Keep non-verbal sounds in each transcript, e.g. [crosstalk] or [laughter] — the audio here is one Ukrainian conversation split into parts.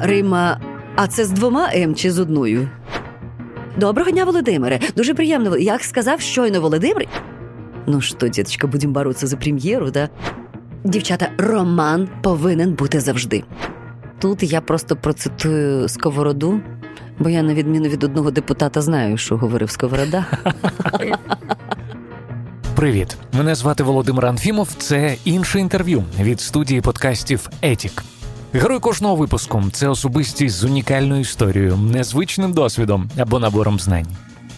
Рима, а це з двома М чи з одною? Доброго дня, Володимире. Дуже приємно. Як сказав щойно Володимир. Ну що, діточка, будемо боротися за прем'єру, да? Дівчата, роман повинен бути завжди. Тут я просто процитую сковороду, бо я, на відміну від одного депутата, знаю, що говорив Сковорода. [laughs] Привіт, мене звати Володимир Анфімов. Це інше інтерв'ю від студії подкастів Етік. Герой кожного випуску це особистість з унікальною історією, незвичним досвідом або набором знань.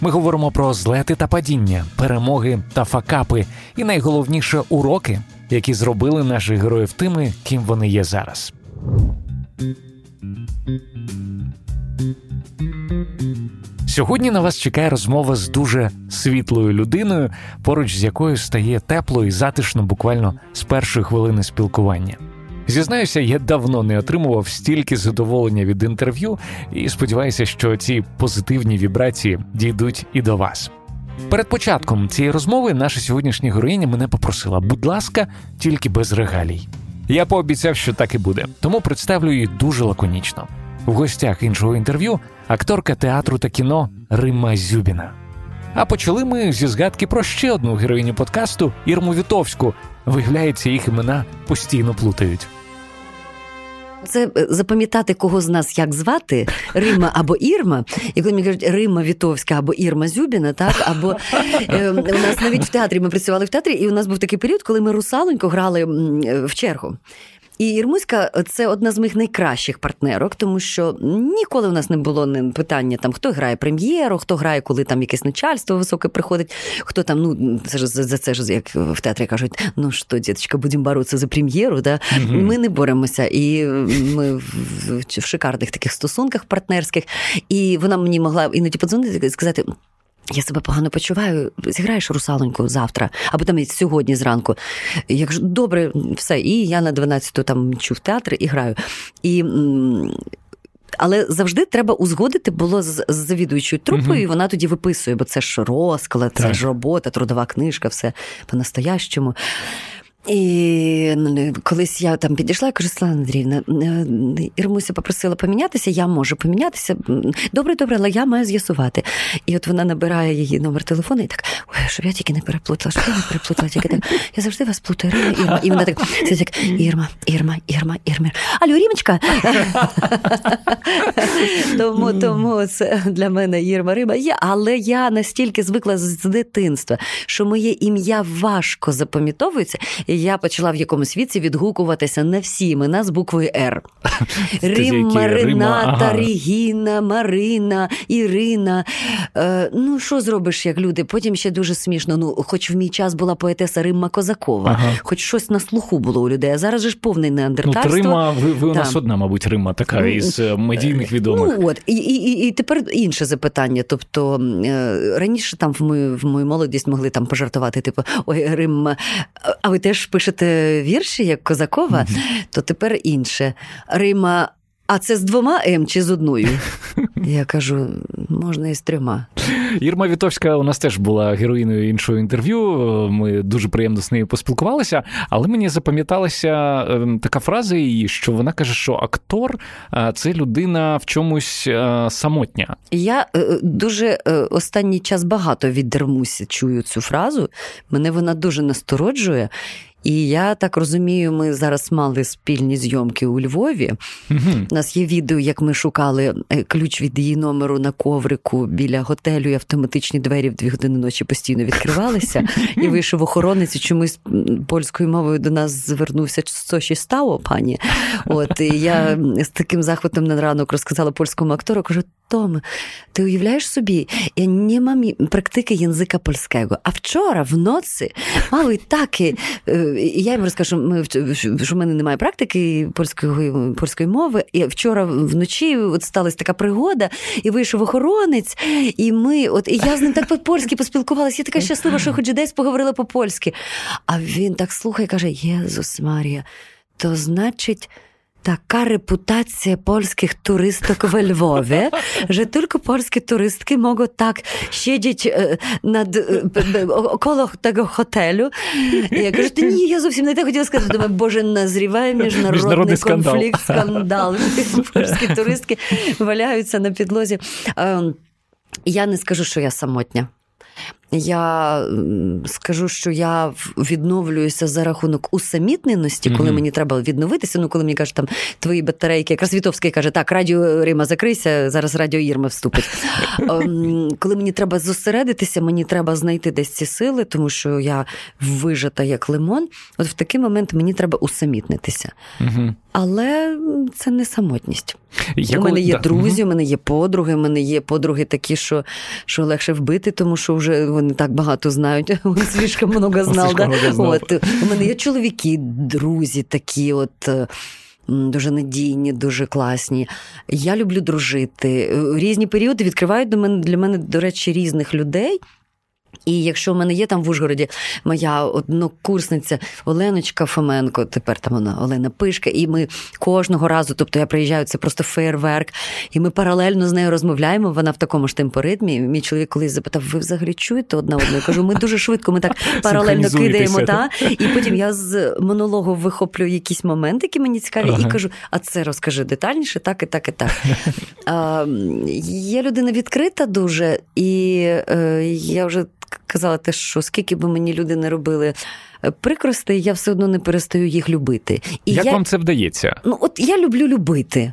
Ми говоримо про злети та падіння, перемоги та факапи, і найголовніше уроки, які зробили наших героїв тими, ким вони є зараз. Сьогодні на вас чекає розмова з дуже світлою людиною, поруч з якою стає тепло і затишно буквально з першої хвилини спілкування. Зізнаюся, я давно не отримував стільки задоволення від інтерв'ю і сподіваюся, що ці позитивні вібрації дійдуть і до вас. Перед початком цієї розмови наша сьогоднішня героїня мене попросила, будь ласка, тільки без регалій. Я пообіцяв, що так і буде, тому представлю її дуже лаконічно. В гостях іншого інтерв'ю акторка театру та кіно Римма Зюбіна. А почали ми зі згадки про ще одну героїню подкасту Ірму Вітовську. Виявляється, їх імена постійно плутають. Це е, запам'ятати кого з нас як звати Рима або Ірма. І коли мені кажуть Рима Вітовська або Ірма Зюбіна, так або е, у нас навіть в театрі ми працювали в театрі, і у нас був такий період, коли ми русалонько грали в чергу. І Ірмуська це одна з моїх найкращих партнерок, тому що ніколи у нас не було питання там, хто грає прем'єру, хто грає, коли там якесь начальство високе приходить, хто там, ну це ж за це ж як в театрі кажуть, ну що, діточка, будемо боротися за прем'єру. Да? mm Ми не боремося. І ми в, в, в шикарних таких стосунках партнерських. І вона мені могла іноді подзвонити і сказати. Я себе погано почуваю, зіграєш русалоньку завтра, або там сьогодні зранку. Як ж добре, все. І я на 12-ту там мчу в театр і граю. І але завжди треба узгодити було з, з завідуючою трупою, угу. і вона тоді виписує, бо це ж розклад, це ж робота, трудова книжка, все по-настоящому. І ну, колись я там підійшла і кажу, Слава Андріївна, е, Ірмуся попросила помінятися, я можу помінятися. Добре, добре, але я маю з'ясувати. І от вона набирає її номер телефону і так, ой, щоб я тільки не переплутала, щоб я не переплутала, тільки так. Я завжди вас плутаю, Ірма, Ірма. І вона так, так Ірма, Ірма, Ірма, Ірма. Алло, Рімочка. Тому тому це для мене Ірма Рима є, але я настільки звикла з дитинства, що моє ім'я важко запам'ятовується я почала в якомусь віці відгукуватися на всі імена з буквою Р. [laughs] Римма, Рената, Регіна, Марина, Ірина. Е, Ну, що зробиш, як люди? Потім ще дуже смішно. Ну, хоч в мій час була поетеса Римма Козакова, ага. хоч щось на слуху було у людей. А зараз же ж повний неандертальство. Ну, Рима, ви, ви у нас одна, мабуть, Рима така ну, із е, медійних відомих. Ну от, і і, і тепер інше запитання. Тобто е, раніше там в мою в мою молодість могли там пожартувати, типу, ой, Римма, а ви теж пишете вірші, як Козакова, mm-hmm. то тепер інше. Рима. А це з двома М чи з одною? [laughs] Я кажу, можна і з трьома. Ірма Вітовська у нас теж була героїною іншого інтерв'ю. Ми дуже приємно з нею поспілкувалися, але мені запам'яталася ем, така фраза, її, що вона каже, що актор це людина в чомусь е, самотня. Я е, дуже е, останній час багато від Дермусі чую цю фразу. Мене вона дуже настороджує. І я так розумію, ми зараз мали спільні зйомки у Львові. У нас є відео, як ми шукали е, ключ від її номеру на коврику біля готелю, і автоматичні двері в дві години ночі постійно відкривалися. [laughs] І вийшов охоронець і чомусь польською мовою до нас звернувся що ще стало, пані. От і я з таким захватом на ранок розказала польському актору, кажу. Том, ти уявляєш собі, я не мам практики язика польського. А вчора вночі мали таки. І я йому розкажу, що в мене немає практики польської польської мови. І вчора вночі от сталася така пригода, і вийшов охоронець, і ми, от і я з ним так по-польськи поспілкувалася. Я така щаслива, що хоч десь поговорила по-польськи. А він так слухає, каже: Єзус Марія, то значить така репутація польських туристок в Львові, що тільки польські туристки можуть так сидіти е, над около того готелю. І я кажу, ні, я зовсім не те хотіла сказати. Думаю, боже, назріває міжнародний, міжнародний конфлікт, скандал. [laughs] Польські туристки валяються на підлозі. Ем, я не скажу, що я самотня. Я скажу, що я відновлююся за рахунок усамітненості, коли mm-hmm. мені треба відновитися. Ну, коли мені кажуть, там твої батарейки, якраз Вітовський каже, так, радіо Рима закрийся, зараз радіо Ірма вступить. [laughs] Ем, коли мені треба зосередитися, мені треба знайти десь ці сили, тому що я вижата як лимон. От в такий момент мені треба усамітнитися. Mm-hmm. Але це не самотність. Я у мене є да. друзі, у мене є подруги, у мене є подруги такі, що що легше вбити, тому що вже вони так багато знають. [laughs] Слишком много знав. Да? От, У мене є чоловіки, друзі такі, от. Е, дуже надійні, дуже класні. Я люблю дружити. Різні періоди відкривають до мене для мене, до речі, різних людей. І якщо в мене є там в Ужгороді моя однокурсниця Оленочка Фоменко, тепер там вона Олена Пишка, і ми кожного разу, тобто я приїжджаю, це просто фейерверк, і ми паралельно з нею розмовляємо. Вона в такому ж темпоритмі. Мій чоловік колись запитав: ви взагалі чуєте одна одну? Я кажу, ми дуже швидко, ми так [laughs] паралельно кидаємо. та І потім я з монологу вихоплюю якісь моменти, які мені цікаві, ага. і кажу: а це розкажи детальніше, так і так, і так. А, Є людина відкрита дуже, і е, я вже казала те, що скільки би мені люди не робили е, прикростей, я все одно не перестаю їх любити. І Як я, вам це вдається? Ну, от я люблю любити.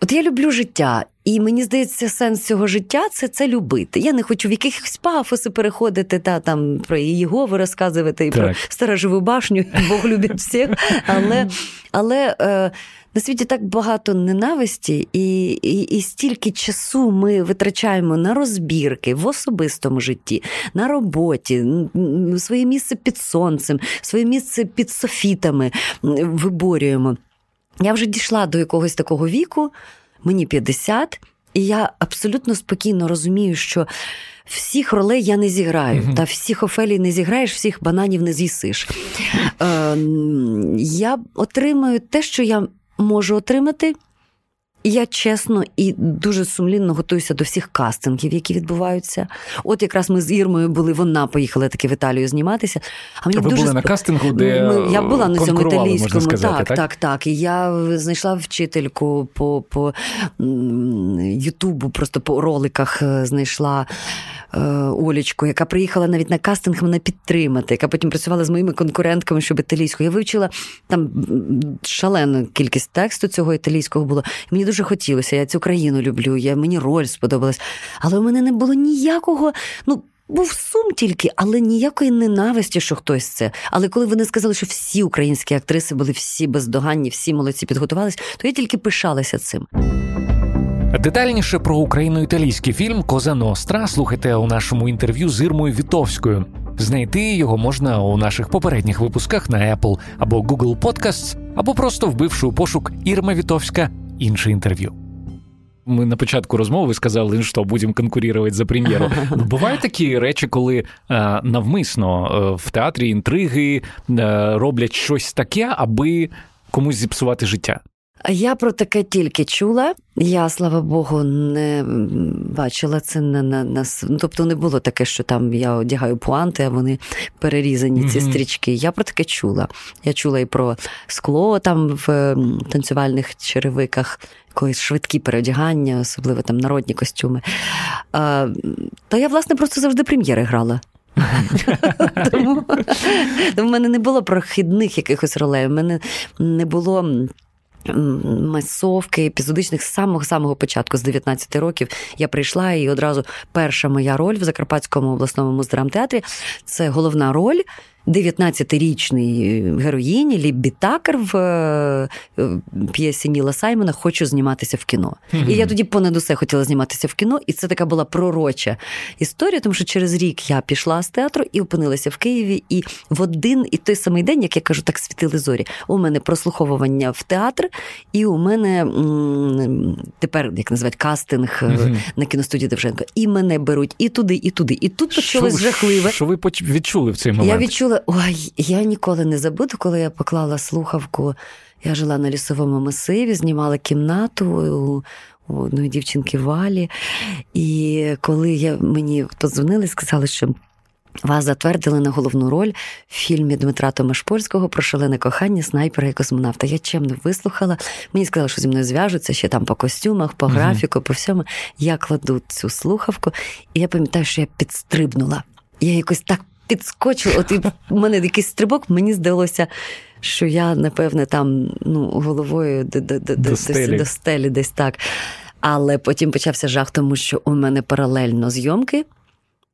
От я люблю життя, і мені здається, сенс цього життя це це любити. Я не хочу в якихось пафоси переходити та там про Єгови розказувати і так. про сторожову башню, і Бог любить всіх. [laughs] Але але е, на світі так багато ненависті, і, і, і стільки часу ми витрачаємо на розбірки в особистому житті, на роботі, своє місце під сонцем, своє місце під софітами виборюємо. Я вже дійшла до якогось такого віку, мені 50, і я абсолютно спокійно розумію, що. Всіх ролей я не зіграю, uh-huh. та всіх Офелій не зіграєш, всіх бананів не з'їсиш. Е, Я отримаю те, що я можу отримати. Я чесно і дуже сумлінно готуюся до всіх кастингів, які відбуваються. От якраз ми з Ірмою були, вона поїхала таки в Італію зніматися. А мені ви дуже були на кастингу, де ми, я була на цьому італійському. Сказати, так, так, так, так. І я знайшла вчительку по по Ютубу, просто по роликах е, знайшла Е, Олічку, яка приїхала навіть на кастинг мене підтримати, яка потім працювала з моїми конкурентками, щоб італійську. Я вивчила там шалену кількість тексту цього італійського було. Мені дуже хотілося. Я цю країну люблю. Я, Мені роль сподобалась. Але у мене не було ніякого. ну, був сум тільки, але ніякої ненависті, що хтось це. Але коли вони сказали, що всі українські актриси були всі бездоганні, всі молодці підготувались, то я тільки пишалася цим. Детальніше про україно-італійський фільм Коза Ностра слухайте у нашому інтерв'ю з Ірмою Вітовською. Знайти його можна у наших попередніх випусках на Apple або Google Podcasts, або просто вбивши у пошук Ірма Вітовська інше інтерв'ю. Ми на початку розмови сказали, що будемо конкурувати за прем'єру. [laughs] Бувають такі речі, коли е, навмисно е, в театрі інтриги е, роблять щось таке, аби комусь зіпсувати життя. Я про таке тільки чула. Я, слава Богу, не бачила це на на, на ну, тобто не було таке, що там я одягаю пуанти, а вони перерізані, ці mm-hmm. стрічки. Я про таке чула. Я чула і про скло там в танцювальних черевиках, якоїсь швидкі переодягання, особливо там народні костюми. А, Та я, власне, просто завжди прем'єри грала. [laughs] Тому в мене не було прохідних якихось ролей. У мене не було масовки епізодичних з самого самого початку, з 19 років, я прийшла і одразу перша моя роль в Закарпатському обласному драмтеатрі це головна роль 19-річний героїні Ліббі Такер в е, п'єсі Ніла Саймона Хочу зніматися в кіно. Mm-hmm. І я тоді понад усе хотіла зніматися в кіно, і це така була пророча історія, тому що через рік я пішла з театру і опинилася в Києві. І в один і той самий день, як я кажу, так світили зорі. У мене прослуховування в театр, і у мене м- тепер як називають кастинг mm-hmm. на кіностудії Девженко. І мене беруть і туди, і туди. І тут почалось жахливе. Що ви відчули в цей момент? Я відчула ой, я ніколи не забуду, коли я поклала слухавку Я жила на лісовому масиві, знімала кімнату у, у одної дівчинки Валі. І коли я, мені подзвонили, сказали, що. Вас затвердили на головну роль в фільмі Дмитра Томашпольського про шалене кохання снайпера і космонавта. Я чемно вислухала. Мені сказали, що зі мною зв'яжуться ще там по костюмах, по графіку, по всьому. Я кладу цю слухавку, і я пам'ятаю, що я підстрибнула. Я якось так підскочила. От і в мене якийсь стрибок, мені здалося, що я, напевне, там ну, головою до, до, до, до, стелі. до стелі десь так. Але потім почався жах, тому що у мене паралельно зйомки,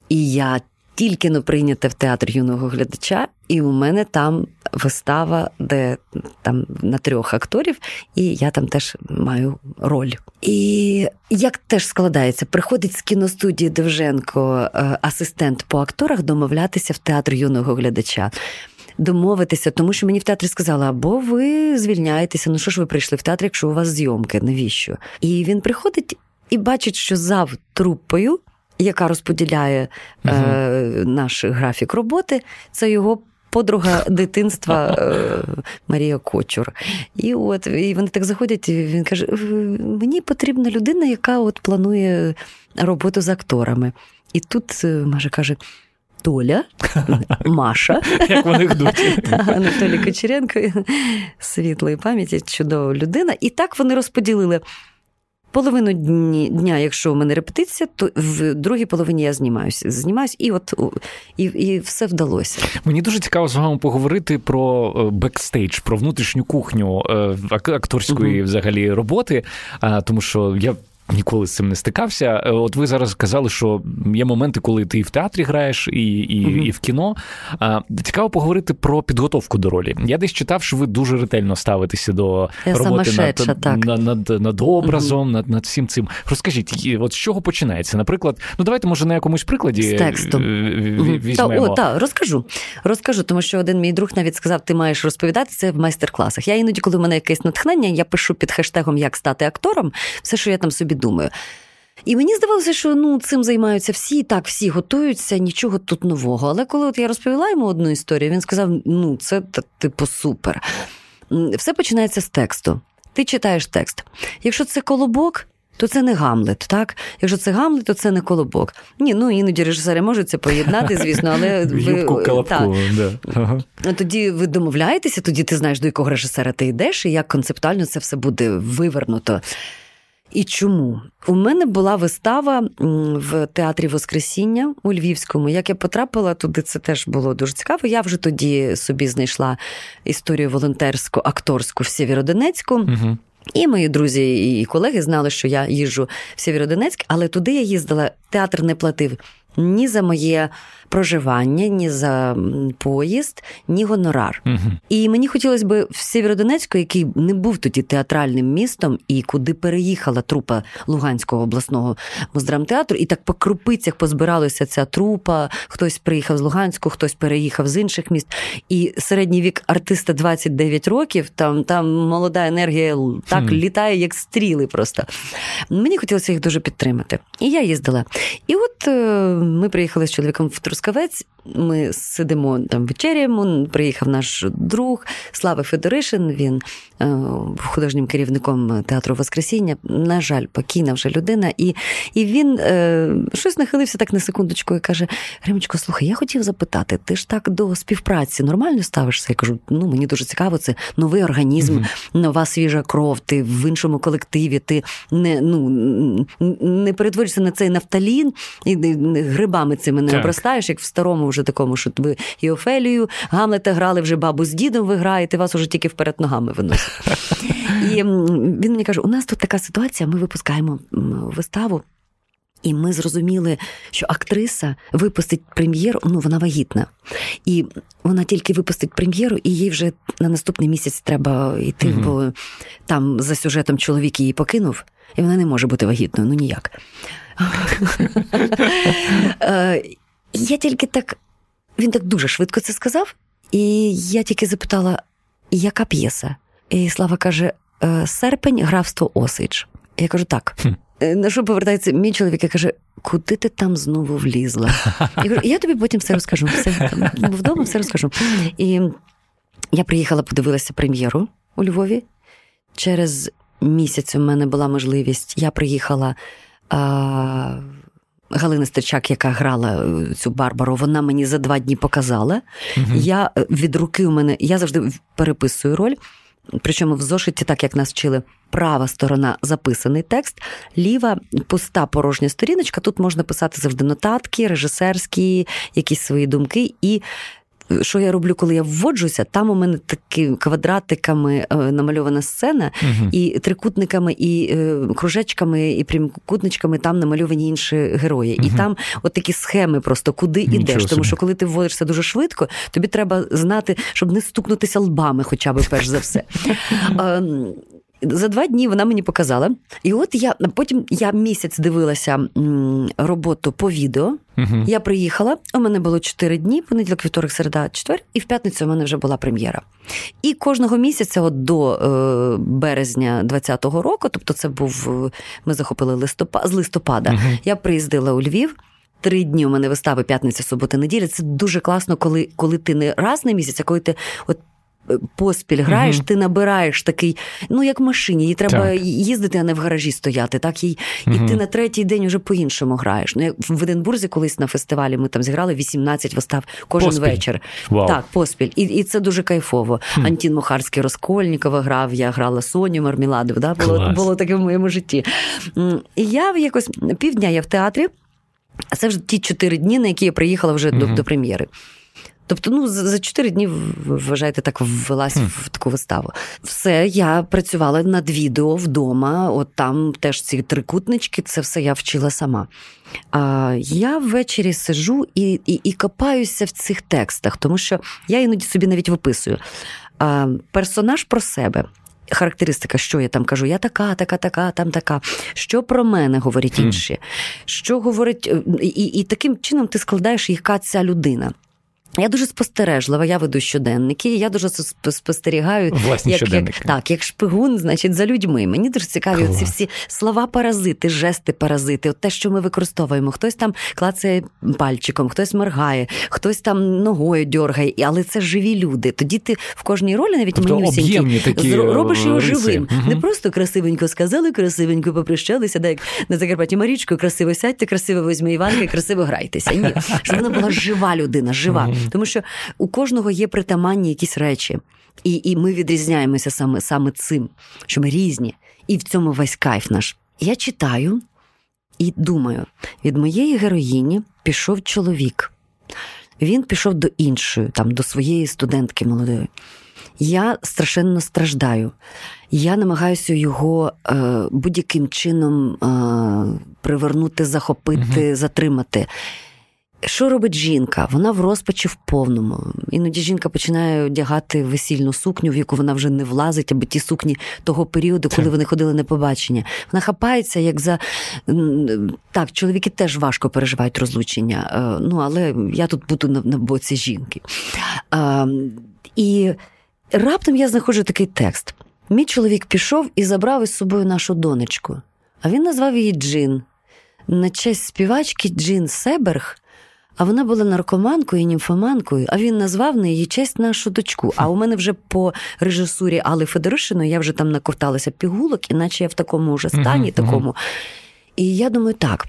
і я тільки но прийнята в театр юного глядача, і у мене там вистава, де там на трьох акторів, і я там теж маю роль. І як теж складається, приходить з кіностудії Довженко е, асистент по акторах домовлятися в театр юного глядача. Домовитися, тому що мені в театрі сказали, або ви звільняєтеся, ну що ж ви прийшли в театр, якщо у вас зйомки, навіщо? І він приходить і бачить, що зав трупою яка розподіляє угу. е, наш графік роботи, це його. Подруга дитинства [laughs] е, Марія Кочур. І от і вони так заходять, і він каже: мені потрібна людина, яка от планує роботу з акторами. І тут е, Маша каже: Толя, [laughs] Маша, як вони [laughs] Анатолій Кочеренко, світлої пам'яті, чудова людина. І так вони розподілили. Половину дні, дня, якщо у мене репетиція, то в другій половині я знімаюся. Знімаюсь, і от і, і все вдалося. Мені дуже цікаво з вами поговорити про е, бекстейдж, про внутрішню кухню е, акторської угу. взагалі роботи, тому що я ніколи з цим не стикався. Е, от ви зараз казали, що є моменти, коли ти і в театрі граєш, і і, м і в кіно. Цікаво поговорити про підготовку до ролі. Я десь читав, що ви дуже ретельно ставитеся до Я роботи над, так. над, над, над образом, м над над всім цим. Розкажіть, от з чого починається? Наприклад, ну давайте, може, на якомусь прикладі з текстом. Е, візьмемо. Та, о, та, розкажу. Розкажу, тому що один мій друг навіть сказав, ти маєш розповідати це в майстер-класах. Я іноді, коли в мене якесь натхнення, я пишу під хештегом Як стати актором, все, що я там собі думаю. І мені здавалося, що ну, цим займаються всі, так, всі готуються, нічого тут нового. Але коли от я розповіла йому одну історію, він сказав: ну, це типу супер. Все починається з тексту. Ти читаєш текст. Якщо це колобок, то це не Гамлет, так? Якщо це Гамлет, то це не колобок. Ні, ну іноді режисери можуть це поєднати, звісно, але [laughs] ви так. Да. Ага. тоді ви домовляєтеся, тоді ти знаєш, до якого режисера ти йдеш, і як концептуально це все буде вивернуто. І чому? У мене була вистава в театрі Воскресіння у Львівському. Як я потрапила туди, це теж було дуже цікаво. Я вже тоді собі знайшла історію волонтерську, акторську в Сєвєродонецьку. Угу. І мої друзі і колеги знали, що я їжджу в Сєвєродонецьк, але туди я їздила, театр не платив ні за моє проживання, ні за поїзд, ні гонорар. Угу. І мені хотілося б в Сєвєродонецьку, який не був тоді театральним містом, і куди переїхала трупа Луганського обласного моздрамтеатру, і так по крупицях позбиралася ця трупа. Хтось приїхав з Луганську, хтось переїхав з інших міст. І середній вік артиста 29 років. Там там молода енергія так mm. літає, як стріли. Просто мені хотілося їх дуже підтримати. І я їздила. І от е, ми приїхали з чоловіком в Трускавець, Трускавець. Ми сидимо там вечеряємо. Приїхав наш друг Слава Федоришин. Він е, художнім керівником театру Воскресіння. На жаль, покійна вже людина. І і він е, щось нахилився так на секундочку і каже: Римочко, слухай, я хотів запитати, ти ж так до співпраці нормально ставишся? Я кажу, ну мені дуже цікаво, це новий організм, mm-hmm. нова свіжа кров. Ти в іншому колективі, ти не ну, не перетворишся на цей нафталін і грибами цими не обростаєш, як в старому вже такому, що ви і Офелію Гамлета грали вже бабу з дідом, ви граєте, вас уже тільки вперед ногами виносять. [laughs] І він мені каже: у нас тут така ситуація, ми випускаємо виставу. І ми зрозуміли, що актриса випустить прем'єру, ну вона вагітна. І вона тільки випустить прем'єру, і їй вже на наступний місяць треба йти, mm бо там за сюжетом чоловік її покинув, і вона не може бути вагітною, ну ніяк. [laughs] Я тільки так, він так дуже швидко це сказав, і я тільки запитала, яка п'єса? І Слава каже: «Е, серпень, графство Осич. Я кажу, так. Е, на що повертається мій чоловік і каже: Куди ти там знову влізла? Я кажу, я тобі потім все розкажу. Все, Вдома все розкажу. І я приїхала, подивилася прем'єру. у Львові. Через місяць у мене була можливість. Я приїхала. А... Галина Стечак, яка грала е, цю Барбару, вона мені за два дні показала. Угу. Я е, від руки у мене я завжди переписую роль. Причому в зошиті, так як нас вчили, права сторона записаний текст, ліва пуста порожня сторіночка. Тут можна писати завжди нотатки, режисерські, якісь свої думки. І що я роблю, коли я вводжуся, там у мене такі квадратиками е, намальована сцена, угу. і трикутниками, і е, кружечками, і прямокутничками там намальовані інші герої. Угу. І там от такі схеми просто куди Нічого ідеш. Собі. Тому що коли ти вводишся дуже швидко, тобі треба знати, щоб не стукнутися лбами, хоча б перш за все. [laughs] За два дні вона мені показала. І от я потім я місяць дивилася роботу по відео. uh Я приїхала, у мене було чотири дні, понеділок, вівторок, середа, четвер, і в п'ятницю у мене вже була прем'єра. І кожного місяця, от до е, березня 20-го року, тобто це був ми захопили листопад з листопада. uh Я приїздила у Львів. Три дні у мене вистави п'ятниця, субота, неділя. Це дуже класно, коли коли ти не раз на місяць, а коли ти от поспіль граєш, угу. ти набираєш такий, ну як в машині, їй треба так. їздити, а не в гаражі стояти. Так І угу. і ти на третій день вже по-іншому граєш. Ну, як в Единбурзі колись на фестивалі ми там зіграли 18 вистав кожен поспіль. вечір. Вау. Так, поспіль. І і це дуже кайфово. Хм. Антін Мухарський Розкольнікова грав, я грала Соню Марміладов. Да? Було було таке в моєму житті. І я якось півдня я в театрі, а це вже ті чотири дні, на які я приїхала вже угу. до, до прем'єри. Тобто, ну за чотири дні вважаєте, так ввелась mm. в таку виставу. Все, я працювала над відео вдома. От там теж ці трикутнички, це все я вчила сама. А я ввечері сижу і, і, і копаюся в цих текстах, тому що я іноді собі навіть виписую. А, Персонаж про себе. Характеристика, що я там кажу, я така, така, така, там така. Що про мене говорять інші? Що говорить, е, і, і таким чином ти складаєш, яка ця людина. Я дуже спостережлива, я веду щоденники, я дуже спостерігаю Власні як, як так, як шпигун, значить, за людьми. Мені дуже цікаві ці всі слова паразити, жести паразити, от те, що ми використовуємо. Хтось там клацає пальчиком, хтось моргає, хтось там ногою дьоргає, але це живі люди. Тоді ти в кожній ролі, навіть тобто менюсінькі, робиш його риси. живим. Угу. Не просто красивенько сказали, красивенько попрощалися, так як на Закарпатті Марічкою, красиво сядьте, красиво візьми Іванка красиво грайтеся. Ні, щоб вона була жива людина, жива. Тому що у кожного є притаманні якісь речі, і і ми відрізняємося саме саме цим, що ми різні. І в цьому весь кайф наш. Я читаю і думаю: від моєї героїні пішов чоловік. Він пішов до іншої, там, до своєї студентки молодої. Я страшенно страждаю. Я намагаюся його е, будь-яким чином е, привернути, захопити, угу. затримати. Що робить жінка? Вона в розпачі в повному. Іноді жінка починає одягати весільну сукню, в яку вона вже не влазить, аби ті сукні того періоду, коли вони ходили на побачення. Вона хапається, як за так, чоловіки теж важко переживають розлучення. Е, ну, але я тут буду на, на боці жінки. А, І раптом я знаходжу такий текст: мій чоловік пішов і забрав із собою нашу донечку, а він назвав її Джин. На честь співачки Джин Себерг. А вона була наркоманкою, і німфоманкою, а він назвав на її честь нашу дочку. А у мене вже по режисурі Али Федоришиної я вже там наковталася пігулок, іначе я в такому вже стані. Uh-huh, такому. Uh-huh. І я думаю, так.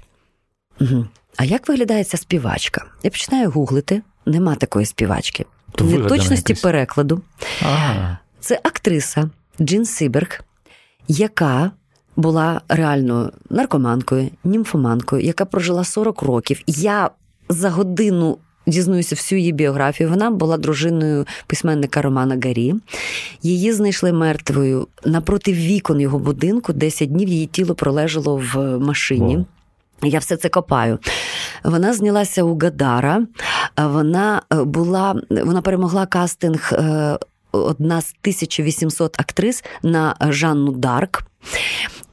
Угу. А як виглядає ця співачка? Я починаю гуглити, нема такої співачки. То Неточності якось. перекладу. Ага. Це актриса Джин Сиберг, яка була реально наркоманкою, німфоманкою, яка прожила 40 років. Я за годину. Дізнаюся всю її біографію. Вона була дружиною письменника Романа Гарі. Її знайшли мертвою напроти вікон його будинку. 10 днів її тіло пролежало в машині. Wow. Я все це копаю. Вона знялася у Гадара. Вона е, була, вона перемогла кастинг е, одна з 1800 актрис на Жанну Дарк.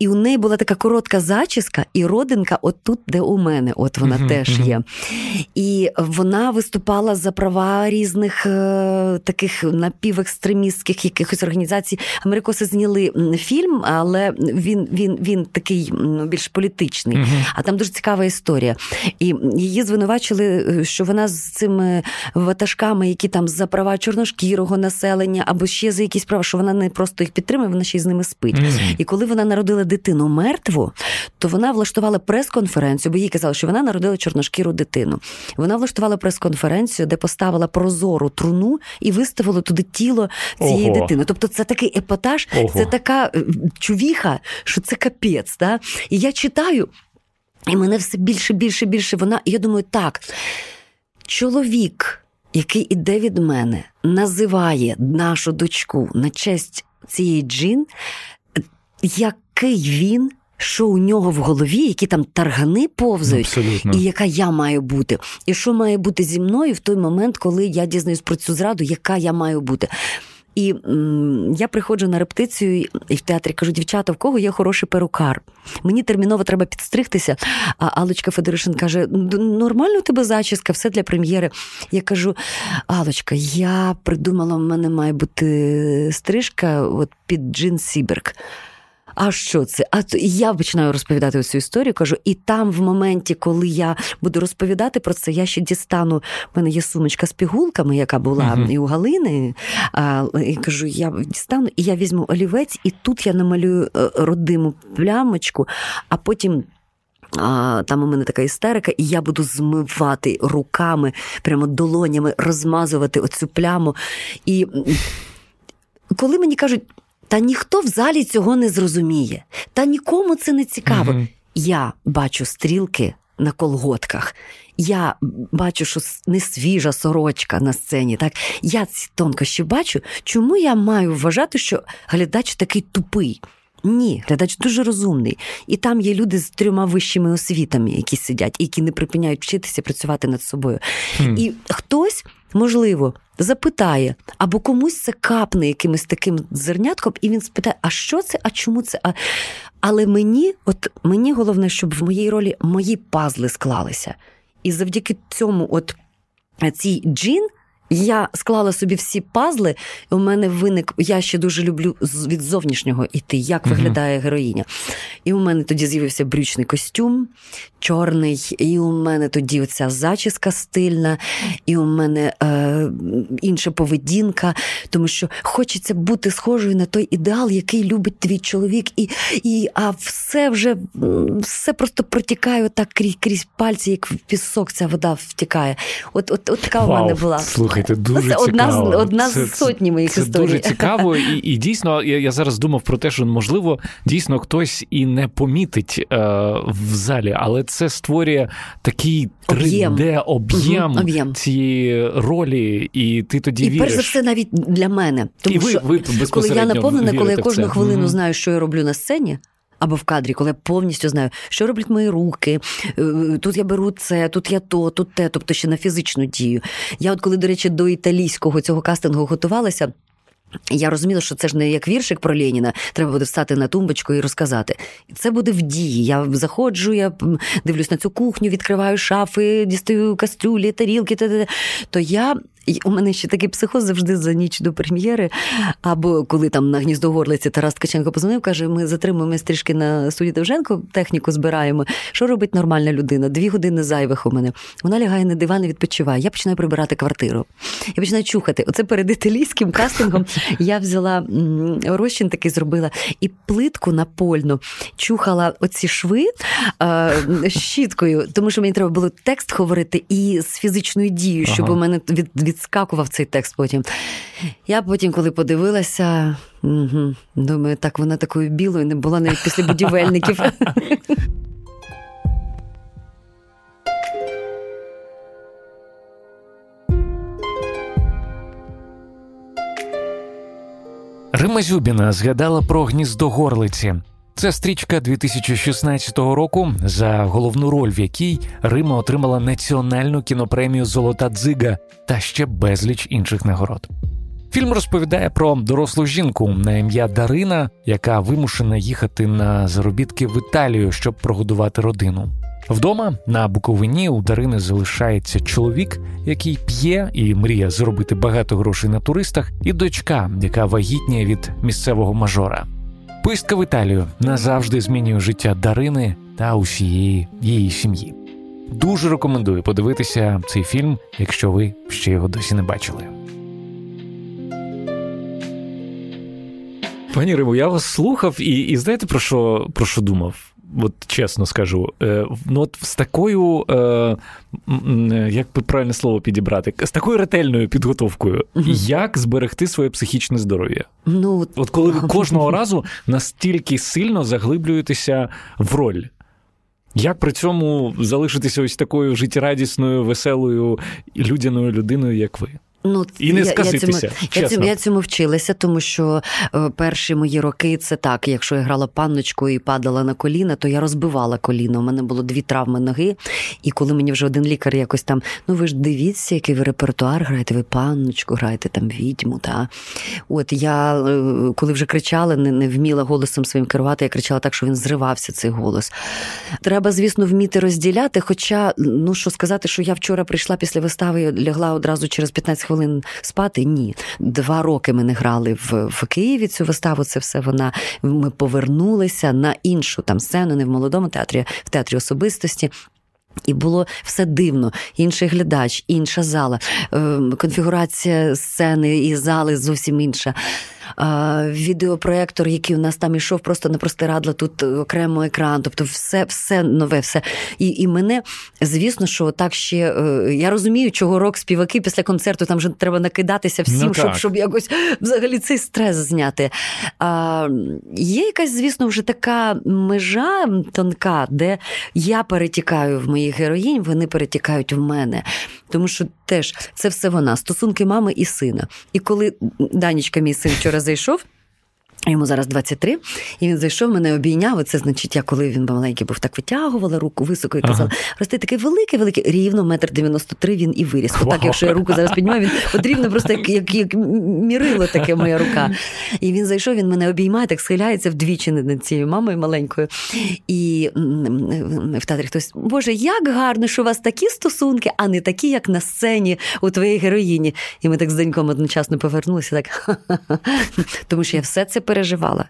І у неї була така коротка зачіска, і родинка, от тут, де у мене, от вона uh-huh, теж є. Uh-huh. І вона виступала за права різних е, таких напівекстремістських якихось організацій. Америкоси зняли фільм, але він він, він такий більш політичний. Uh-huh. А там дуже цікава історія. І її звинувачили, е, що вона з цими ватажками, які там за права чорношкірого населення або ще за якісь права, що вона не просто їх підтримує, вона ще й з ними спить. І коли вона народила дитину мертву, то вона влаштувала прес-конференцію, бо їй казали, що вона народила чорношкіру дитину. Вона влаштувала прес-конференцію, де поставила прозору труну і виставила туди тіло цієї Ого. дитини. Тобто, це такий епатаж, Ого. це така е, чувіха, що це капець. Да? І я читаю. І мене все більше, більше, більше вона. І я думаю, так, чоловік, який іде від мене, називає нашу дочку на честь цієї джин, який він. Що у нього в голові, які там таргани повзають, Абсолютно. і яка я маю бути, і що має бути зі мною в той момент, коли я дізнаюсь про цю зраду, яка я маю бути. І м, я приходжу на рептицію і в театрі кажу, дівчата, в кого є хороший перукар? Мені терміново треба підстригтися. А Алочка Федоришин каже: нормально у тебе зачіска, все для прем'єри. Я кажу: Алочка, я придумала, в мене має бути стрижка от під Джин Сіберг. А що це? А я починаю розповідати цю історію, кажу, і там, в моменті, коли я буду розповідати про це, я ще дістану. в мене є сумочка з пігулками, яка була uh-huh. і у Галини. А, І кажу, я дістану, і я візьму олівець, і тут я намалюю е, родиму плямочку, а потім. А, Там у мене така істерика, і я буду змивати руками, прямо долонями розмазувати оцю пляму. І коли мені кажуть, та ніхто в залі цього не зрозуміє, та нікому це не цікаво. mm Я бачу стрілки на колготках. Я бачу, що не свіжа сорочка на сцені. Так я ці тонкощі бачу. Чому я маю вважати, що глядач такий тупий? Ні, глядач дуже розумний. І там є люди з трьома вищими освітами, які сидять, які не припиняють вчитися працювати над собою. Mm. І хтось можливо, запитає, або комусь це капне якимось таким зернятком, і він спитає, а що це, а чому це? А... Але мені, от мені головне, щоб в моїй ролі мої пазли склалися. І завдяки цьому, от цій джин. Я склала собі всі пазли, і у мене виник. Я ще дуже люблю від зовнішнього іти, як виглядає героїня. І у мене тоді з'явився брючний костюм, чорний, і у мене тоді оця зачіска стильна, і у мене е, інша поведінка, тому що хочеться бути схожою на той ідеал, який любить твій чоловік, і, і а все вже все просто протікає так крізь крізь пальці, як в пісок ця вода втікає. От от, от така Вау, у мене була. Слухайте, дуже це цікаво. одна одна це, з сотні моїх це історій. Дуже цікаво, і і дійсно я, я зараз думав про те, що можливо дійсно хтось і не помітить е, в залі, але це створює такий 3D об'єм, об'єм цієї ролі, і ти тоді і віриш. перш за все, навіть для мене. Тому і ви, що ви коли я наповнена, коли я кожну хвилину знаю, що я роблю на сцені. Або в кадрі, коли я повністю знаю, що роблять мої руки. Е, тут я беру це, тут я то, тут те, тобто ще на фізичну дію. Я, от коли, до речі, до італійського цього кастингу готувалася. Я розуміла, що це ж не як віршик про Леніна, треба буде встати на тумбочку і розказати. Це буде в дії. Я заходжу, я дивлюсь на цю кухню, відкриваю шафи, дістаю кастрюлі, тарілки. Т-т-т. То я у мене ще такий психоз завжди за ніч до прем'єри. Або коли там на гніздо горлиці Тарас Ткаченко позвонив, каже: ми затримуємо трішки на суді Довженко, техніку збираємо. Що робить нормальна людина? Дві години зайвих у мене. Вона лягає на диван і відпочиває. Я починаю прибирати квартиру. Я починаю чухати. Оце перед італійським кастингом я взяла розчин такий зробила і плитку напольну чухала оці шви щіткою, тому що мені треба було текст говорити і з фізичною дією, щоб ага. у мене від відскакував цей текст потім. Я потім, коли подивилася, угу, думаю, так вона такою білою не була навіть після будівельників. Рима Зюбіна згадала про гніздо горлиці. Це стрічка 2016 року, за головну роль в якій Рима отримала національну кінопремію Золота дзига та ще безліч інших нагород. Фільм розповідає про дорослу жінку на ім'я Дарина, яка вимушена їхати на заробітки в Італію, щоб прогодувати родину. Вдома на Буковині у Дарини залишається чоловік, який п'є і мріє зробити багато грошей на туристах, і дочка, яка вагітніє від місцевого мажора. Поїздка в Італію назавжди змінює життя Дарини та усієї її сім'ї. Дуже рекомендую подивитися цей фільм, якщо ви ще його досі не бачили. Пані Риму, я вас слухав і і знаєте про що про що думав? От чесно скажу, е, ну от з такою, е, як би правильне слово підібрати, з такою ретельною підготовкою, як зберегти своє психічне здоров'я? Ну от коли ви кожного разу настільки сильно заглиблюєтеся в роль. Як при цьому залишитися ось такою життєрадісною, веселою людяною людиною, як ви? Ну, І не скаситися. Я, я, цьому, я цьому вчилася, тому що е, перші мої роки це так. Якщо я грала панночку і падала на коліна, то я розбивала коліна. У мене було дві травми ноги. І коли мені вже один лікар якось там, ну ви ж дивіться, який ви репертуар граєте, ви панночку, граєте там відьму. Та? От я е, коли вже кричала, не, не вміла голосом своїм керувати, я кричала так, що він зривався цей голос. Треба, звісно, вміти розділяти. Хоча, ну що сказати, що я вчора прийшла після вистави, лягла одразу через 15 хвилин спати. Ні. Два роки ми не грали в в Києві цю виставу. Це все вона. Ми повернулися на іншу там сцену, не в молодому театрі, в театрі особистості. І було все дивно, інший глядач, інша зала, ем, конфігурація сцени і зали зовсім інша відеопроектор, який у нас там ішов, просто на простирадла, тут окремо екран. Тобто, все все нове, все. І і мене, звісно, що так ще е, я розумію, чого рок співаки після концерту там вже треба накидатися всім, ну, щоб щоб якось взагалі цей стрес зняти. А, Є якась, звісно, вже така межа тонка, де я перетікаю в моїх героїнь, вони перетікають в мене. Тому що теж це все вона, стосунки мами і сина. І коли Данічка, мій син, вчора зайшов. Йому зараз 23, і він зайшов, мене обійняв. Це значить, я коли він маленький був, так витягувала руку високо і казала, ага. рости такий великий, великий, рівно метр дев'яносто три він і виріс. Отак, Вау. якщо я руку зараз піднімаю, він от рівно просто як як, як мірило таке моя рука. І він зайшов, він мене обіймає, так схиляється вдвічі над цією мамою маленькою. І в театрі хтось, Боже, як гарно, що у вас такі стосунки, а не такі, як на сцені у твоїй героїні. І ми так з доньком одночасно повернулися, так [laughs] тому що я все це переживала.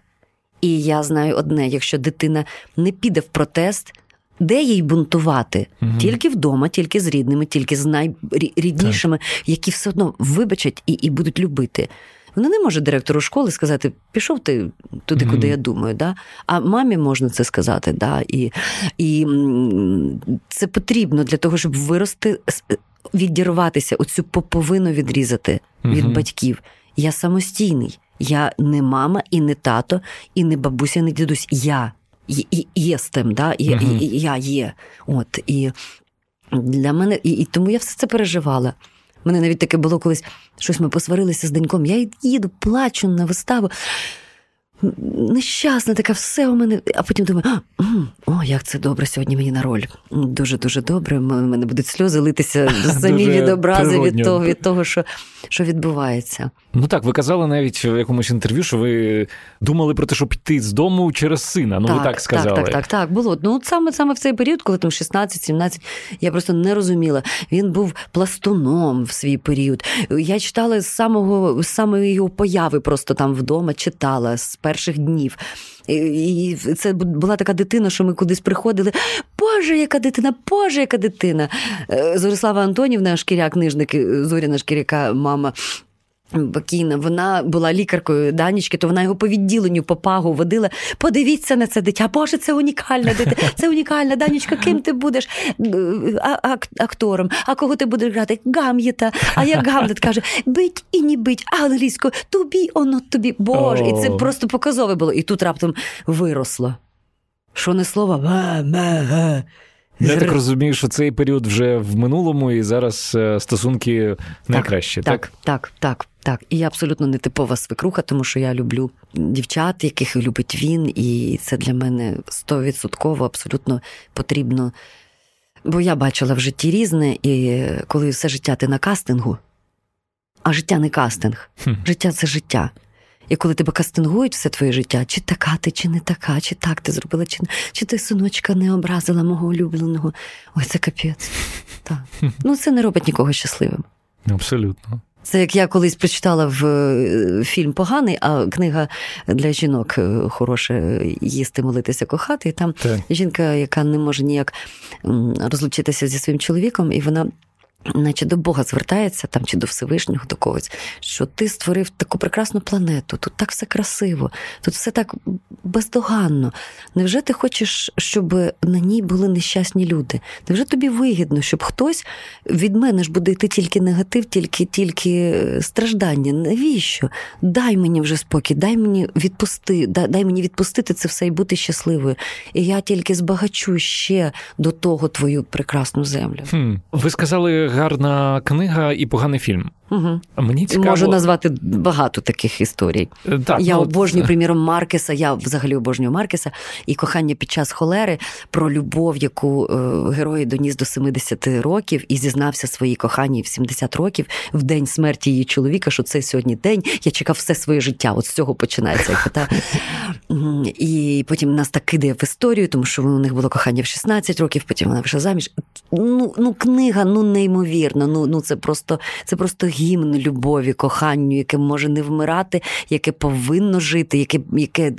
І я знаю одне: якщо дитина не піде в протест, де їй бунтувати? Угу. Тільки вдома, тільки з рідними, тільки з найріднішими, які все одно вибачать і і будуть любити. Вона не може директору школи сказати, пішов ти туди, куди mm-hmm. я думаю. Да? А мамі можна це сказати. Да? І і це потрібно для того, щоб вирости, відірватися, оцю поповину відрізати mm-hmm. від батьків. Я самостійний. Я не мама, і не тато, і не бабуся, і не дідусь. Я єстем, да? я, uh я є. От, І для мене, і, і тому я все це переживала. Мене навіть таке було колись щось ми посварилися з деньком. Я їду, плачу на виставу нещасна, така все у мене. А потім думаю, о, як це добре сьогодні мені на роль. Дуже дуже добре. У мене будуть сльози литися [laughs] самі від образи від того, від того, що що відбувається. Ну так, ви казали навіть в якомусь інтерв'ю, що ви думали про те, щоб піти з дому через сина. Ну, так, ви так сказали. Так, так, так, так. Було. Ну, саме саме в цей період, коли там 16-17, я просто не розуміла. Він був пластуном в свій період. Я читала з самого з самої його появи, просто там вдома читала. з перших днів. І це була така дитина, що ми кудись приходили. Боже, яка дитина, Боже, яка дитина. Е, Зорислава Антонівна, шкіряк, книжник, Зоряна шкіряка, мама. Покійна, вона була лікаркою Данічки, то вона його по відділенню по пагу водила. Подивіться на це дитя. Боже, це унікальна дитина, [laughs] це унікальна. Данічка, ким ти будеш а, актором? А кого ти будеш грати? Гам'єта. А як Гамлет каже, бить і не бить, англійською, тобі, оно тобі. Боже. І це просто показове було. І тут раптом виросло. Що не слово? Я так розумію, що цей період вже в минулому, і зараз е, стосунки найкращі, так? Так, так, так. Так, і я абсолютно не типова свекруха, тому що я люблю дівчат, яких любить він, і це для мене стовідсотково абсолютно потрібно. Бо я бачила в житті різне, і коли все життя ти на кастингу, А життя не кастинг. Життя це життя. І коли тебе кастингують все твоє життя, чи така ти, чи не така, чи так ти зробила, чи чи ти синочка не образила мого улюбленого. Ой, це капець. Так. [laughs] Ну це не робить нікого щасливим. Абсолютно. Це як я колись прочитала в е, фільм поганий, а книга для жінок хороше хороша їсти, молитися, кохати. І там так. жінка, яка не може ніяк розлучитися зі своїм чоловіком, і вона наче до Бога звертається там чи до Всевишнього до когось, що ти створив таку прекрасну планету, тут так все красиво, тут все так бездоганно. Невже ти хочеш, щоб на ній були нещасні люди? Невже тобі вигідно, щоб хтось від мене ж буде йти тільки негатив, тільки тільки страждання? Навіщо? Дай мені вже спокій, дай мені відпусти, дай, дай мені відпустити це все і бути щасливою. І я тільки збагачу ще до того твою прекрасну землю. Хм. Ви сказали гарна книга і поганий фільм. Угу. Мені цікаво... Можу назвати багато таких історій. Е, так, Я ну, обожнюю, [laughs] приміром, Маркеса, я взагалі обожнюю Маркеса і кохання під час холери про любов, яку е, герой доніс до 70 років і зізнався своїй коханій в 70 років в день смерті її чоловіка, що це сьогодні день. Я чекав все своє життя. От з цього починається. Та... [laughs] І потім нас так кидає в історію, тому що у них було кохання в 16 років, потім вона вийшла заміж. Ну, ну книга, ну неймовірна. Ну, ну це просто це просто гімн любові, коханню, яке може не вмирати, яке повинно жити, яке яке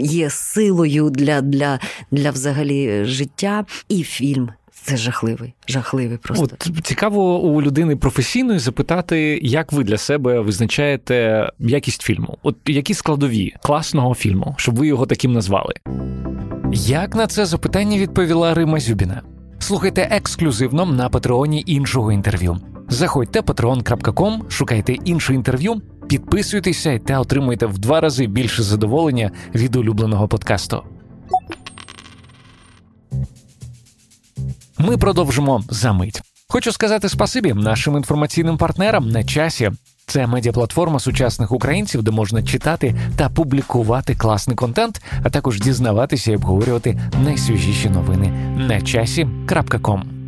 є силою для, для, для взагалі життя, і фільм. Це жахливий, жахливий просто. От цікаво у людини професійної запитати, як ви для себе визначаєте якість фільму? От які складові класного фільму, щоб ви його таким назвали? Як на це запитання відповіла Рима Зюбіна? Слухайте ексклюзивно на патреоні іншого інтерв'ю. Заходьте patreon.com, шукайте інше інтерв'ю, підписуйтеся та отримуйте в два рази більше задоволення від улюбленого подкасту. Ми продовжимо за мить. Хочу сказати спасибі нашим інформаційним партнерам на часі. Це медіаплатформа сучасних українців, де можна читати та публікувати класний контент, а також дізнаватися і обговорювати найсвіжіші новини на часі.ком.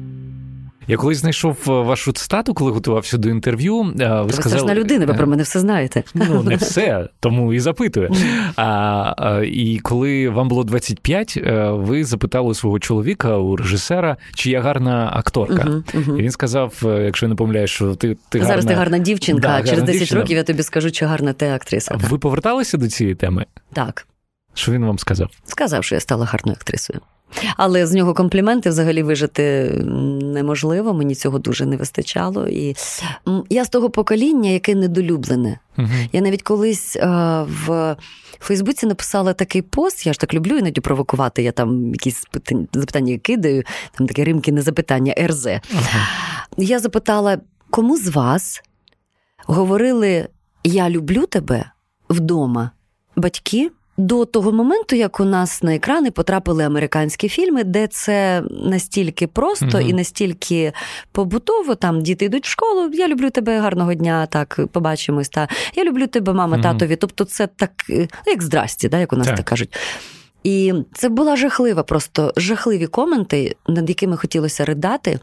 Я колись знайшов е, вашу цитату, коли готувався до інтерв'ю. Е, ви, сказали... страшна людина, ви про мене все знаєте. Ну, не [laughs] все, тому і запитую. А, І коли вам було 25, е, ви запитали свого чоловіка, у режисера, чи я гарна акторка. Uh-huh, uh-huh. І він сказав, якщо я не помиляю, що ти ти гарна... Зараз ти гарна дівчинка, да, а через 10 дівчина. років я тобі скажу, чи гарна ти актриса. Ви поверталися до цієї теми? Так. Що він вам сказав? Сказав, що я стала гарною актрисою. Але з нього компліменти взагалі вижити неможливо. Мені цього дуже не вистачало. І я з того покоління, яке недолюблене. uh Я навіть колись а, в Фейсбуці написала такий пост. Я ж так люблю іноді провокувати. Я там якісь запитання кидаю, там таке римкіне запитання РЗ. uh Я запитала, кому з вас говорили Я люблю тебе вдома батьки? До того моменту, як у нас на екрани потрапили американські фільми, де це настільки просто mm і настільки побутово, там діти йдуть в школу, я люблю тебе гарного дня, так побачимось. Та я люблю тебе, мама, mm татові. Тобто, це так, е, як здрасті, да, як у нас так, так кажуть. І це була жахлива, просто жахливі коменти, над якими хотілося ридати.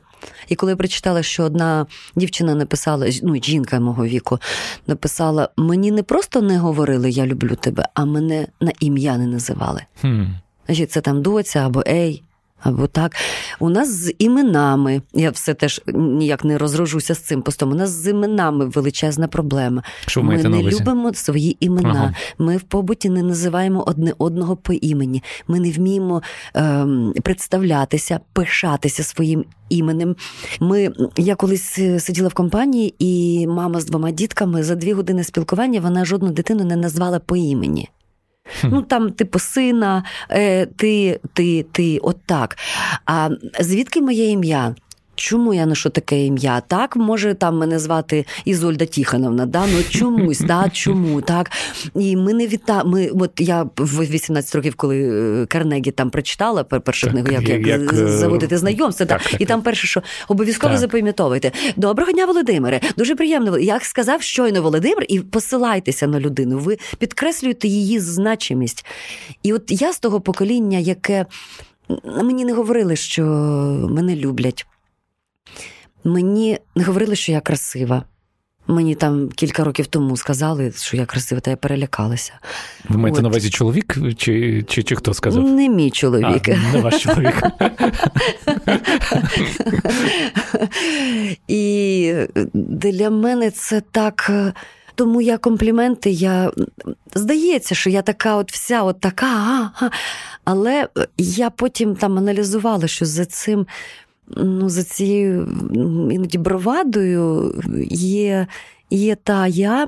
І коли я прочитала, що одна дівчина написала, ну жінка мого віку, написала: мені не просто не говорили Я люблю тебе, а мене на ім'я не називали. Хм. Значить, це там доця або ей. Або так. У нас з іменами, я все теж ніяк не розрожуся з цим постом. У нас з іменами величезна проблема. Що Ми не любимо свої імена. Ага. Ми в побуті не називаємо одне одного по імені. Ми не вміємо ем, представлятися, пишатися своїм іменем. Ми, Я колись е, сиділа в компанії, і мама з двома дітками за дві години спілкування вона жодну дитину не назвала по імені. Ну там, типу, сина, е, ти, ти, ти, от так. А звідки моє ім'я? Чому я ношу таке ім'я? Так, може там мене звати Ізольда Тіхановна, да? ну чомусь, да? чому? так? І ми не віта... ми, от я в 18 років, коли е, Карнегі там прочитала першу так, книгу, як, як, як е, заводити знайомство, так, так, і там перше, що обов'язково запам'ятовуйте. Доброго дня, Володимире. Дуже приємно. Як сказав щойно Володимир, і посилайтеся на людину. Ви підкреслюєте її значимість. І от я з того покоління, яке мені не говорили, що мене люблять. Мені не говорили, що я красива. Мені там кілька років тому сказали, що я красива, та я перелякалася. Ви маєте От. на увазі чоловік чи, чи чи, хто сказав? Не мій чоловік. А, Не ваш чоловік. [laughs] І для мене це так. Тому я компліменти, я здається, що я така, от вся, от така, але я потім там аналізувала, що за цим ну, за цією іноді бровадою є є та я,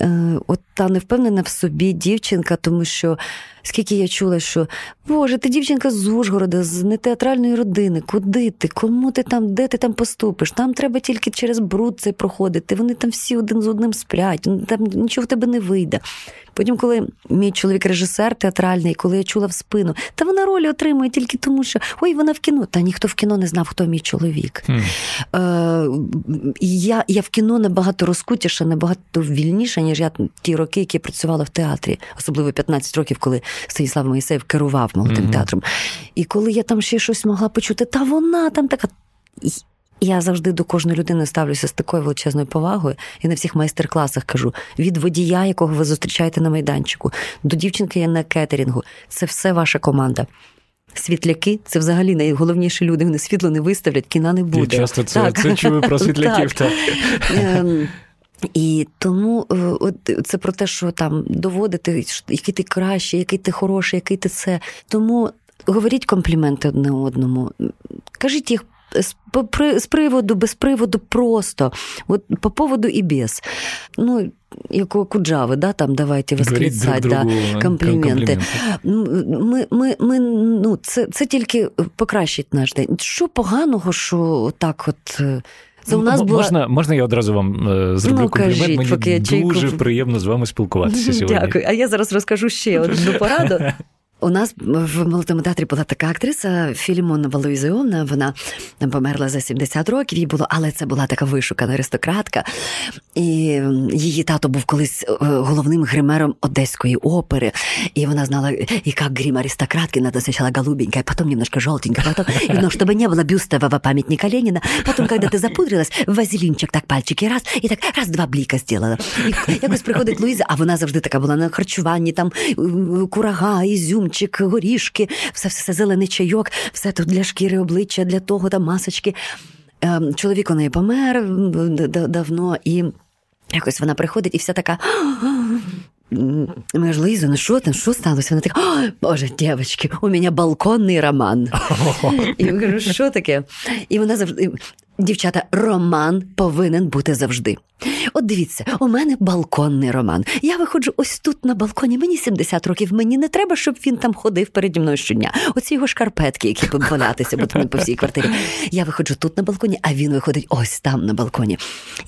е, от та невпевнена в собі дівчинка, тому що скільки я чула, що Боже, ти дівчинка з Ужгорода, з нетеатральної родини, куди ти? Кому ти там, де ти там поступиш? Там треба тільки через бруд цей проходити. Вони там всі один з одним сплять, ну, там нічого в тебе не вийде. Потім, коли мій чоловік режисер театральний, коли я чула в спину, та вона ролі отримує тільки тому, що ой, вона в кіно. Та ніхто в кіно не знав, хто мій чоловік. Mm. Е, Я я в кіно набагато розкутіша, набагато вільніша, ніж я ті роки, які працювала в театрі, особливо 15 років, коли Станіслав Моїсеєв керував молодим mm-hmm. театром. І коли я там ще щось могла почути, та вона там така. Я завжди до кожної людини ставлюся з такою величезною повагою і на всіх майстер-класах кажу: від водія, якого ви зустрічаєте на майданчику, до дівчинки я на кетерінгу. Це все ваша команда. Світляки це взагалі найголовніші люди. Вони світло не виставлять, кіна не буде. Я часто це, це чую про [laughs] світляків. так. Ем, і тому е, от це про те, що там доводити, який ти кращий, який ти хороший, який ти це. Тому говоріть компліменти одне одному, кажіть їх з приводу, без приводу просто. От по поводу і без. Ну, як у Куджави, да, там давайте восклицать, да, компліменти. Ми, ми, ми, ну, Це це тільки покращить наш день. Що поганого, що так от. Це у нас була... Можна можна я одразу вам е, зроблю ну, комплімент? Кажіть, Мені поки дуже чайку... приємно з вами спілкуватися [laughs] сьогодні. Дякую. А я зараз розкажу ще одну пораду. [laughs] У нас в молодому театрі була така актриса Філімонова Луїзіовна, Вона померла за 70 років. Їй було, але це була така вишукана аристократка. І її тато був колись е, головним гримером Одеської опери. І вона знала, як грим аристократки, надо сначала голубенькая, потом немножко желтенькая, потом, и, но чтобы не было бюстового памятника Ленина. Потом, когда ты запудрилась, вазелінчик так пальчики раз, і так раз-два бліка зробила. І якось приходить Луїза, а вона завжди така була на харчуванні, там курага, ізюм лимончик, горішки, все все, все зелений чайок, все тут для шкіри обличчя, для того там масочки. Ем, чоловік у неї помер давно, і якось вона приходить і вся така. Ми ж Лиза, ну що там, що сталося? Вона така, Боже, дівчатки, у мене балконний роман. [laughs] І я кажу, що таке? І вона завжди Дівчата, роман повинен бути завжди. От дивіться, у мене балконний роман. Я виходжу ось тут на балконі. Мені 70 років. Мені не треба, щоб він там ходив переді мною щодня. Оці його шкарпетки, які будуть бо по всій квартирі. Я виходжу тут на балконі, а він виходить ось там на балконі.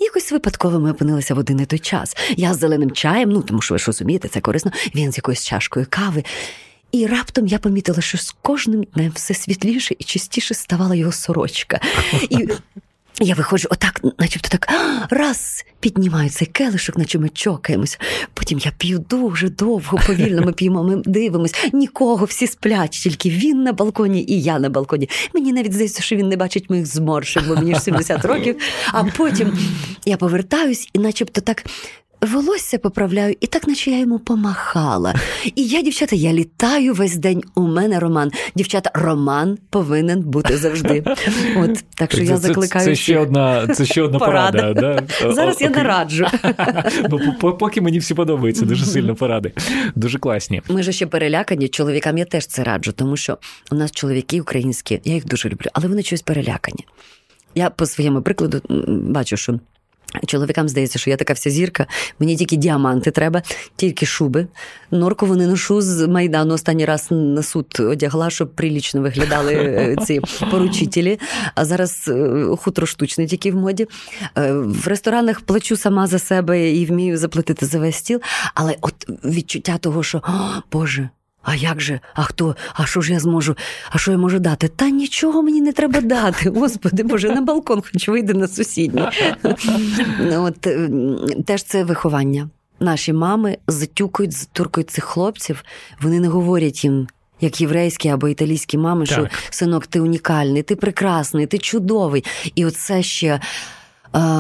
Якось випадково ми опинилися в один і той час. Я з зеленим чаєм, ну тому що ви ж розумієте, це корисно. Він з якоюсь чашкою кави. І раптом я помітила, що з кожним днем все світліше і чистіше ставала його сорочка. І я виходжу, отак, начебто так раз піднімаю цей келишок, наче ми чокаємося. Потім я п'ю дуже довго, повільно ми п'ємо, ми дивимось, нікого всі сплять, тільки він на балконі і я на балконі. Мені навіть здається, що він не бачить моїх зморшок, бо мені ж 70 років. А потім я повертаюсь і, начебто, так волосся поправляю, і так, наче я йому помахала. І я, дівчата, я літаю весь день. У мене роман. Дівчата, роман повинен бути завжди. От так що я закликаю. Це, ще одна це ще одна порада. порада да? [laughs] Зараз О, я не раджу. Ну, Поки мені всі подобаються, дуже сильно поради. Дуже класні. Ми ж ще перелякані. Чоловікам я теж це раджу, тому що у нас чоловіки українські, я їх дуже люблю, але вони щось перелякані. Я по своєму прикладу бачу, що. Чоловікам здається, що я така вся зірка, мені тільки діаманти треба, тільки шуби. Норкову не ношу з Майдану. Останній раз на суд одягла, щоб прилічно виглядали е, ці поручителі. А зараз е, хутро штучне тільки в моді. Е, в ресторанах плачу сама за себе і вмію заплатити за весь стіл. Але от відчуття того, що О, Боже. А як же, а хто, а що ж я зможу, а що я можу дати? Та нічого мені не треба дати. [laughs] Господи, Боже, на балкон хоч вийде на сусідній. От Теж це виховання. Наші мами затюкають, затуркають цих хлопців, вони не говорять їм. Як єврейські або італійські мами, так. що синок, ти унікальний, ти прекрасний, ти чудовий. І оце ще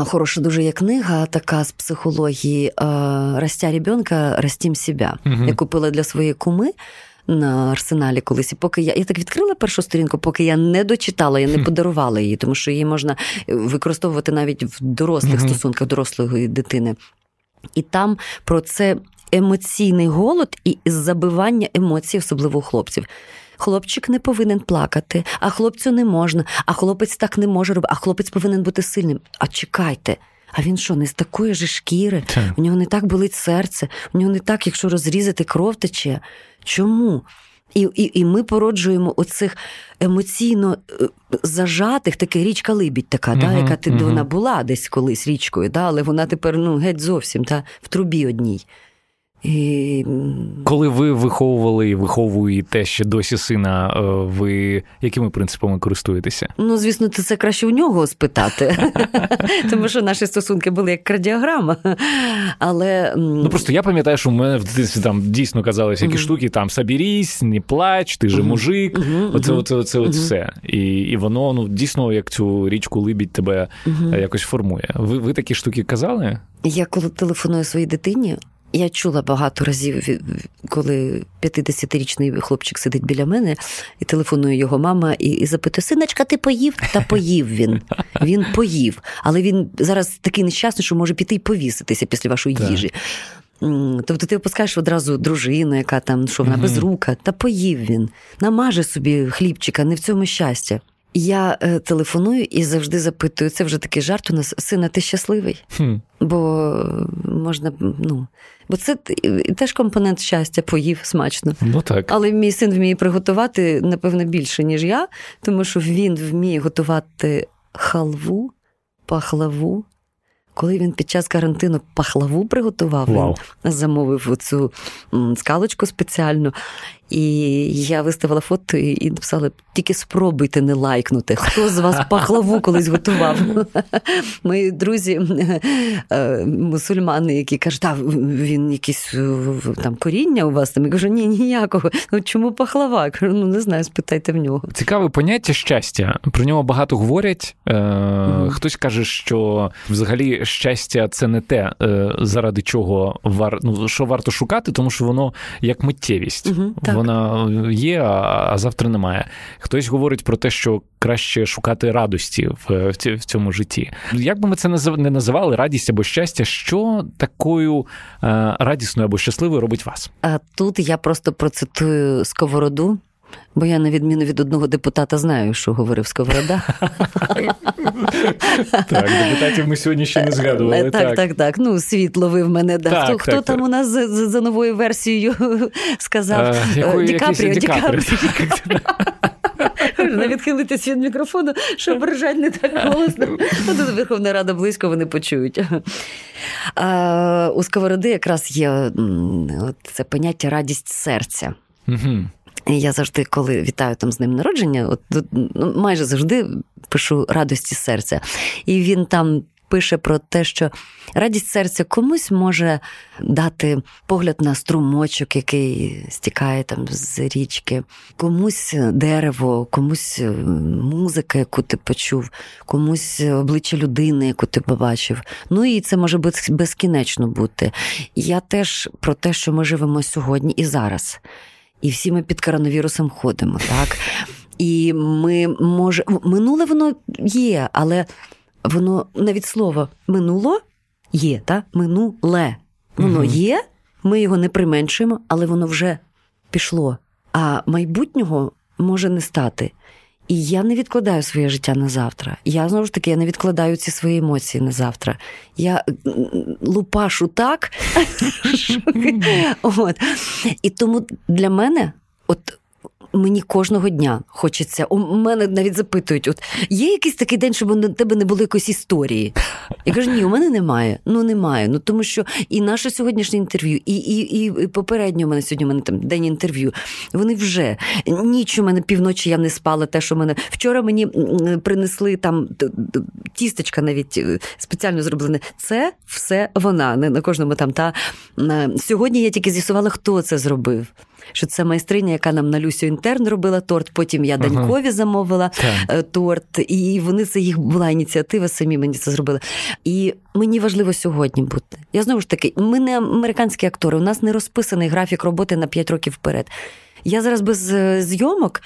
Хороша дуже є книга, така з психології Ростя ребенка, ростім себе. Угу. Я купила для своєї куми. На арсеналі колись, і поки я я так відкрила першу сторінку, поки я не дочитала, я не подарувала її, тому що її можна використовувати навіть в дорослих uh-huh. стосунках дорослої дитини. І там про це емоційний голод і забивання емоцій, особливо у хлопців. Хлопчик не повинен плакати, а хлопцю не можна, а хлопець так не може робити, а хлопець повинен бути сильним. А чекайте. А він що, не з такої ж шкіри? Так. У нього не так болить серце, у нього не так, якщо розрізати, кров тече. Чому? І і, і ми породжуємо оцих емоційно е, зажатих, таке річка Либідь така, uh да, яка ти uh вона була десь колись річкою, да, але вона тепер ну, геть зовсім та, в трубі одній. І... Коли ви виховували і виховуєте ще досі сина, е, ви якими принципами користуєтеся? Ну, звісно, це краще у нього спитати, [laughs] тому що наші стосунки були як кардіограма. Але ну просто я пам'ятаю, що в мене в дитинстві там дійсно казалися які штуки: там соберись, не плач, ти же мужик. Оце, оце, оце, оце все. І і воно ну дійсно як цю річку либідь тебе якось формує. Ви, Ви такі штуки казали? Я коли телефоную своїй дитині. Я чула багато разів, коли 50-річний хлопчик сидить біля мене і телефонує його мама і і запитує: Синочка, ти поїв? Та поїв він. Він поїв. Але він зараз такий нещасний, що може піти і повіситися після вашої так. їжі. Тобто ти опускаєш одразу дружину, яка там, що вона угу. без рука, та поїв він, намаже собі хлібчика, не в цьому щастя. Я е, телефоную і завжди запитую, це вже такий жарт у нас, сина, ти щасливий? Хм. Бо можна, ну, бо це теж компонент щастя, поїв смачно. Ну так. Але мій син вміє приготувати, напевно, більше, ніж я, тому що він вміє готувати халву, пахлаву. Коли він під час карантину пахлаву приготував, wow. він замовив цю скалочку спеціальну. І я виставила фото і написала: тільки спробуйте не лайкнути. Хто з вас пахлаву колись готував? [laughs] Мої друзі, е, мусульмани, які кажуть, а він якісь там коріння у вас там. Я кажу, ні, ніякого. Ну чому пахлава? Я кажу, ну не знаю, спитайте в нього. Цікаве поняття щастя. Про нього багато говорять. Е. Хтось каже, що взагалі щастя це не те, е, заради чого вар... ну, що варто шукати, тому що воно як миттєвість. Mm-hmm, вона є, а завтра немає. Хтось говорить про те, що краще шукати радості в, в цьому житті. Як би ми це не називали, радість або щастя, що такою е, радісною або щасливою робить вас? А тут я просто процитую сковороду. Бо я, на відміну від одного депутата, знаю, що говорив Сковорода. Так, депутатів ми сьогодні ще не згадували. Так, так, так. Ну, світ ловив мене. Хто хто там у нас за новою версією [laughs] сказав? Ді Капріо, Ді Капріо. Не [laughs] відхилитись від мікрофону, щоб ржать не так голосно. Тут Верховна Рада близько вони почують. А, У Сковороди якраз є це поняття радість серця. І я завжди, коли вітаю там з ним народження, от ну, майже завжди пишу радості серця. І він там пише про те, що радість серця комусь може дати погляд на струмочок, який стікає там з річки, комусь дерево, комусь е, музика, яку ти почув, комусь обличчя людини, яку ти побачив. Ну і це може безкінечно бути. Я теж про те, що ми живемо сьогодні і зараз і всі ми під коронавірусом ходимо, так? І ми може минуле воно є, але воно навіть слово минуло є, так? минуле. Воно угу. є, ми його не применшуємо, але воно вже пішло. А майбутнього може не стати. І я не відкладаю своє життя на завтра. Я знову ж таки я не відкладаю ці свої емоції на завтра. Я лупашу так. [laughs] От. І тому для мене, от мені кожного дня хочеться. У мене навіть запитують: от є якийсь такий день, щоб у тебе не було якоїсь історії? Я кажу, ні, у мене немає. Ну немає. Ну тому що і наше сьогоднішнє інтерв'ю, і і, і попереднє у мене сьогодні у мене там день інтерв'ю. Вони вже ніч у мене півночі я не спала. Те, що мене вчора мені принесли там тістечка, навіть е, спеціально зроблене. Це все вона. Не на кожному там. Та сьогодні я тільки з'ясувала, хто це зробив. Що це майстриня, яка нам на Люсю інтерн робила торт. Потім я Данькові ага. замовила так. торт, і вони це їх була ініціатива, самі мені це зробили. І мені важливо сьогодні бути. Я знову ж таки, ми не американські актори, у нас не розписаний графік роботи на 5 років вперед. Я зараз без е, зйомок.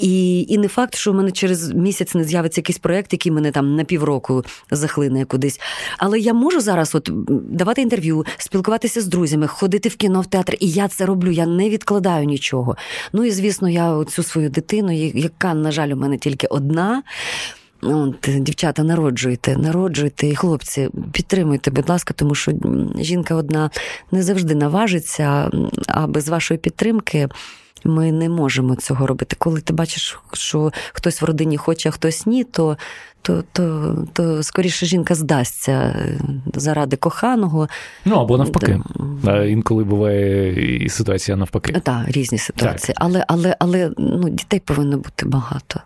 І і не факт, що в мене через місяць не з'явиться якийсь проект, який мене там на півроку захлине кудись. Але я можу зараз от давати інтерв'ю, спілкуватися з друзями, ходити в кіно в театр, і я це роблю. Я не відкладаю нічого. Ну і звісно, я цю свою дитину, яка, на жаль, у мене тільки одна. От, Дівчата, народжуйте, народжуйте, і хлопці, підтримуйте, будь ласка, тому що жінка одна не завжди наважиться, а без вашої підтримки. Ми не можемо цього робити. Коли ти бачиш, що хтось в родині хоче, а хтось ні, то то, то, то скоріше жінка здасться е, заради коханого. Ну або навпаки. Да. Інколи буває і ситуація навпаки. Так, різні ситуації. Так. Але але, але ну, дітей повинно бути багато.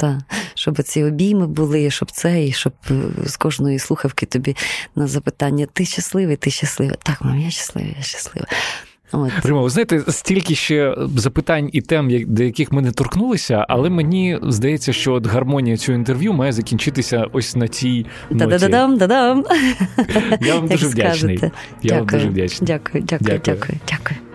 Та, щоб ці обійми були, щоб це, і щоб е, з кожної слухавки тобі на запитання: ти щасливий, ти щасливий. Так, мам, я щаслива, я щаслива. От. Прямо, ви знаєте, стільки ще запитань і тем, до яких ми не торкнулися, але мені здається, що от гармонія цього інтерв'ю має закінчитися ось на цій ноті. Да-да-дам, да-дам. Я вам [laughs] дуже вдячний. Я вам дуже вдячний. Дякую, дякую, дякую, дякую.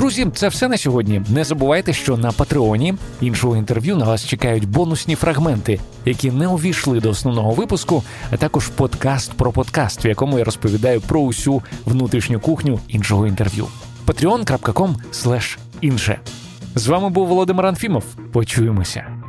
Друзі, це все на сьогодні. Не забувайте, що на Патреоні іншого інтерв'ю на вас чекають бонусні фрагменти, які не увійшли до основного випуску, а також подкаст про подкаст, в якому я розповідаю про усю внутрішню кухню іншого інтерв'ю patreon.com інше. З вами був Володимир Анфімов. Почуємося.